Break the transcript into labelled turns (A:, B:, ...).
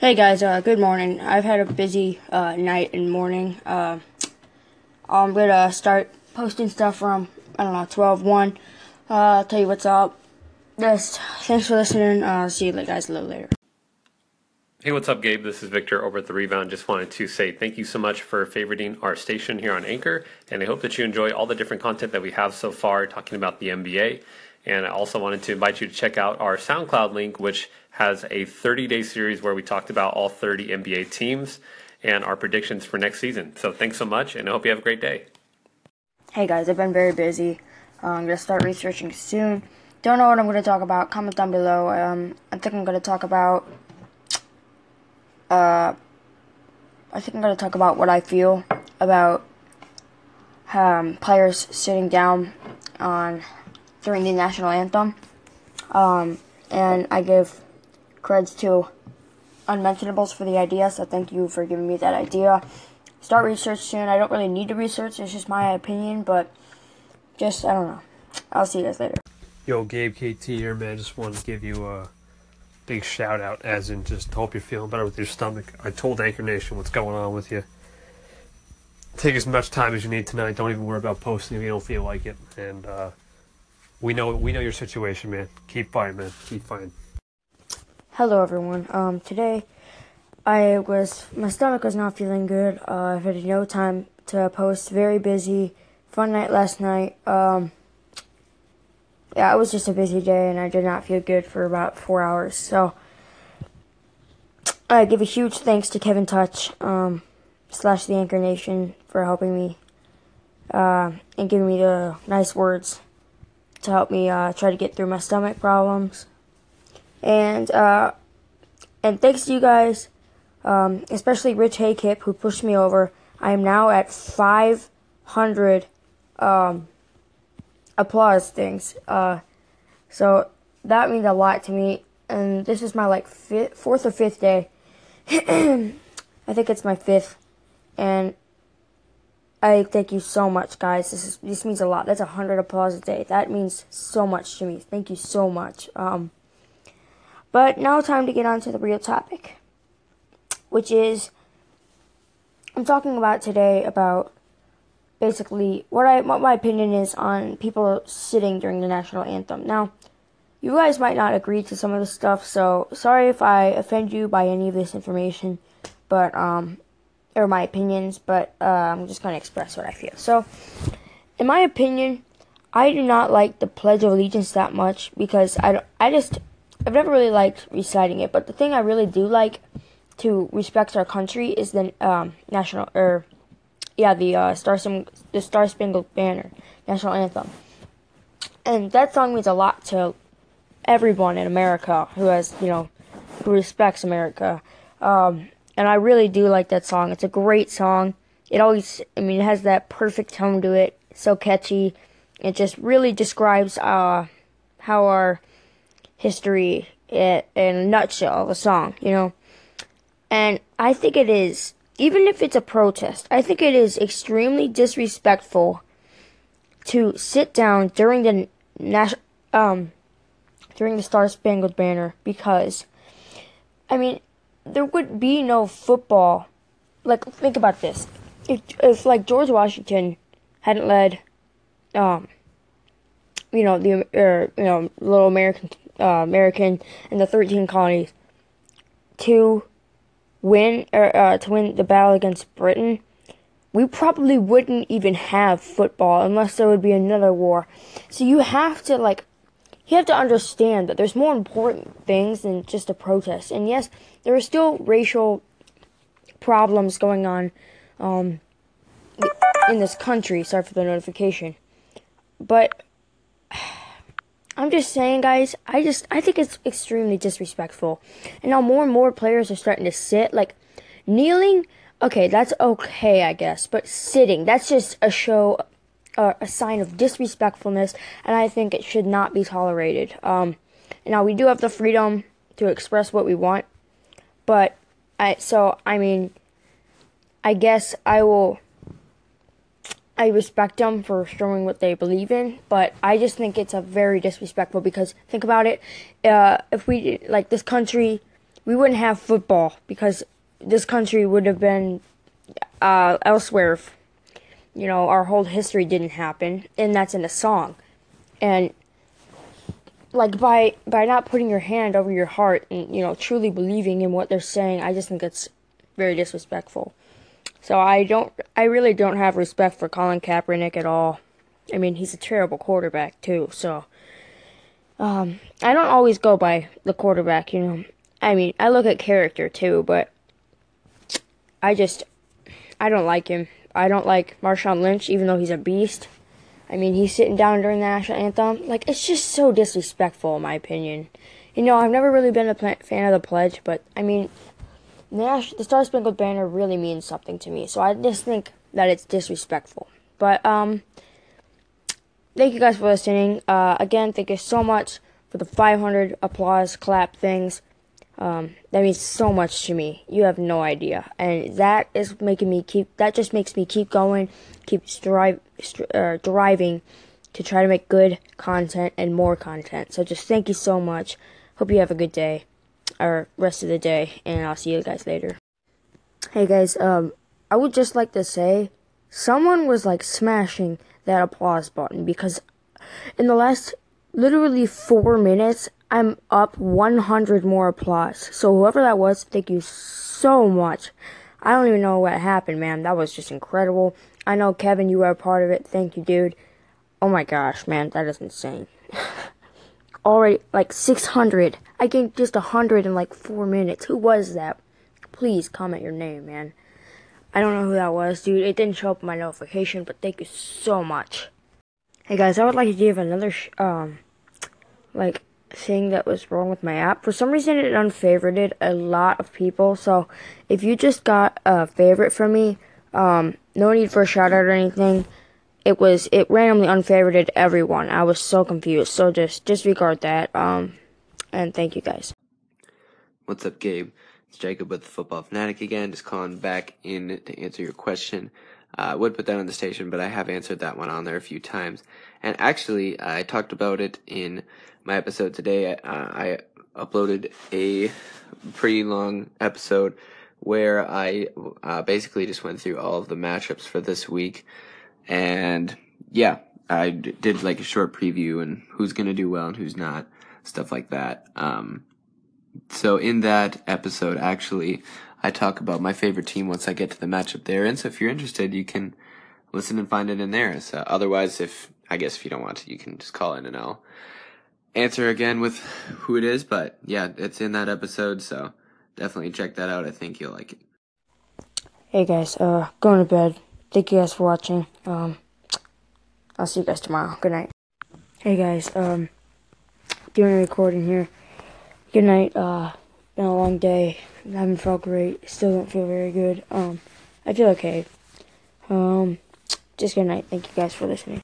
A: Hey guys, uh, good morning. I've had a busy uh, night and morning. Uh, I'm gonna start posting stuff from I don't know 12 1. Uh, I'll tell you what's up. Thanks for listening. Uh, see you guys a little later.
B: Hey, what's up, Gabe? This is Victor over at The Rebound. Just wanted to say thank you so much for favoriting our station here on Anchor, and I hope that you enjoy all the different content that we have so far talking about the NBA. And I also wanted to invite you to check out our SoundCloud link, which has a 30 day series where we talked about all 30 NBA teams and our predictions for next season. So thanks so much, and I hope you have a great day.
A: Hey guys, I've been very busy. Uh, I'm gonna start researching soon. Don't know what I'm gonna talk about. Comment down below. Um, I think I'm gonna talk about. Uh, I think I'm gonna talk about what I feel about um, players sitting down on during the national anthem. Um, and I give creds to Unmentionables for the idea, so thank you for giving me that idea. Start research soon. I don't really need to research, it's just my opinion, but just, I don't know. I'll see you guys later.
C: Yo, Gabe KT here, man. Just wanted to give you a big shout out, as in just hope you're feeling better with your stomach. I told Anchor Nation what's going on with you. Take as much time as you need tonight. Don't even worry about posting if you don't feel like it. And, uh, we know we know your situation, man. Keep fighting, man. Keep fighting.
A: Hello, everyone. Um, today I was my stomach was not feeling good. Uh, I've had no time to post. Very busy. Fun night last night. Um, yeah, it was just a busy day, and I did not feel good for about four hours. So I give a huge thanks to Kevin Touch um, slash the Anchor Nation for helping me uh, and giving me the nice words to help me uh, try to get through my stomach problems. And uh, and thanks to you guys, um, especially Rich Haykip who pushed me over. I am now at 500 um, applause things. Uh, so that means a lot to me. And this is my like fifth, fourth or fifth day. I think it's my fifth, and I thank you so much, guys. This is this means a lot. That's a hundred applause a day. That means so much to me. Thank you so much. Um, but now time to get on to the real topic, which is I'm talking about today about basically what I what my opinion is on people sitting during the national anthem. Now, you guys might not agree to some of the stuff, so sorry if I offend you by any of this information, but um or my opinions, but uh, I'm just going to express what I feel. So, in my opinion, I do not like the Pledge of Allegiance that much because I, don't, I just, I've never really liked reciting it. But the thing I really do like to respect our country is the um, national, or yeah, the uh, Star, the Star Spangled Banner national anthem. And that song means a lot to everyone in America who has, you know, who respects America. Um, and I really do like that song. It's a great song. It always, I mean, it has that perfect tone to it. so catchy. It just really describes uh, how our history, in a nutshell, of a song, you know. And I think it is, even if it's a protest, I think it is extremely disrespectful to sit down during the national, um, during the Star Spangled Banner because, I mean, there would be no football. Like, think about this. If, if like, George Washington hadn't led, um, you know, the, er, you know, little American, uh, American and the 13 colonies to win, or, uh, to win the battle against Britain, we probably wouldn't even have football unless there would be another war. So you have to, like, you have to understand that there's more important things than just a protest. And yes, there are still racial problems going on um, in this country. Sorry for the notification. But I'm just saying, guys, I just I think it's extremely disrespectful. And now more and more players are starting to sit like kneeling. Okay, that's okay, I guess, but sitting, that's just a show uh, a sign of disrespectfulness, and I think it should not be tolerated. Um, now we do have the freedom to express what we want, but I so I mean, I guess I will. I respect them for showing what they believe in, but I just think it's a very disrespectful because think about it. Uh, if we like this country, we wouldn't have football because this country would have been uh, elsewhere. You know, our whole history didn't happen, and that's in a song. And like by by not putting your hand over your heart and you know truly believing in what they're saying, I just think it's very disrespectful. So I don't, I really don't have respect for Colin Kaepernick at all. I mean, he's a terrible quarterback too. So um, I don't always go by the quarterback, you know. I mean, I look at character too, but I just, I don't like him. I don't like Marshawn Lynch, even though he's a beast. I mean, he's sitting down during the national anthem. Like, it's just so disrespectful, in my opinion. You know, I've never really been a fan of the pledge, but I mean, the, the Star Spangled Banner really means something to me. So I just think that it's disrespectful. But um, thank you guys for listening. Uh, again, thank you so much for the 500 applause clap things. Um, that means so much to me. You have no idea, and that is making me keep. That just makes me keep going, keep strive, uh, driving to try to make good content and more content. So just thank you so much. Hope you have a good day or rest of the day, and I'll see you guys later. Hey guys, um, I would just like to say someone was like smashing that applause button because in the last literally four minutes, I'm up 100 more applause. So whoever that was, thank you so much. I don't even know what happened, man. That was just incredible. I know Kevin, you were a part of it. Thank you, dude. Oh my gosh, man, that is insane. already like 600. I gained just 100 in like 4 minutes. Who was that? Please comment your name, man. I don't know who that was, dude. It didn't show up in my notification, but thank you so much. Hey guys, I would like to give another um like thing that was wrong with my app. For some reason it unfavorited a lot of people. So if you just got a favorite from me, um no need for a shout out or anything it was it randomly unfavorited everyone. I was so confused. So just disregard that. Um, and thank you guys.
D: What's up, Gabe? It's Jacob with the Football Fanatic again. Just calling back in to answer your question. Uh, I would put that on the station, but I have answered that one on there a few times. And actually, I talked about it in my episode today. Uh, I uploaded a pretty long episode where I uh, basically just went through all of the matchups for this week and yeah, I d- did like a short preview and who's going to do well and who's not, stuff like that. Um, so in that episode, actually, I talk about my favorite team once I get to the matchup there. And so if you're interested, you can listen and find it in there. So otherwise, if, I guess if you don't want to, you can just call in and I'll answer again with who it is. But yeah, it's in that episode. So definitely check that out. I think you'll like it.
A: Hey guys, uh, going to bed. Thank you guys for watching. Um, I'll see you guys tomorrow. Good night. Hey guys, um, doing a recording here. Good night. Uh, been a long day. I haven't felt great. Still don't feel very good. Um, I feel okay. Um, just good night. Thank you guys for listening.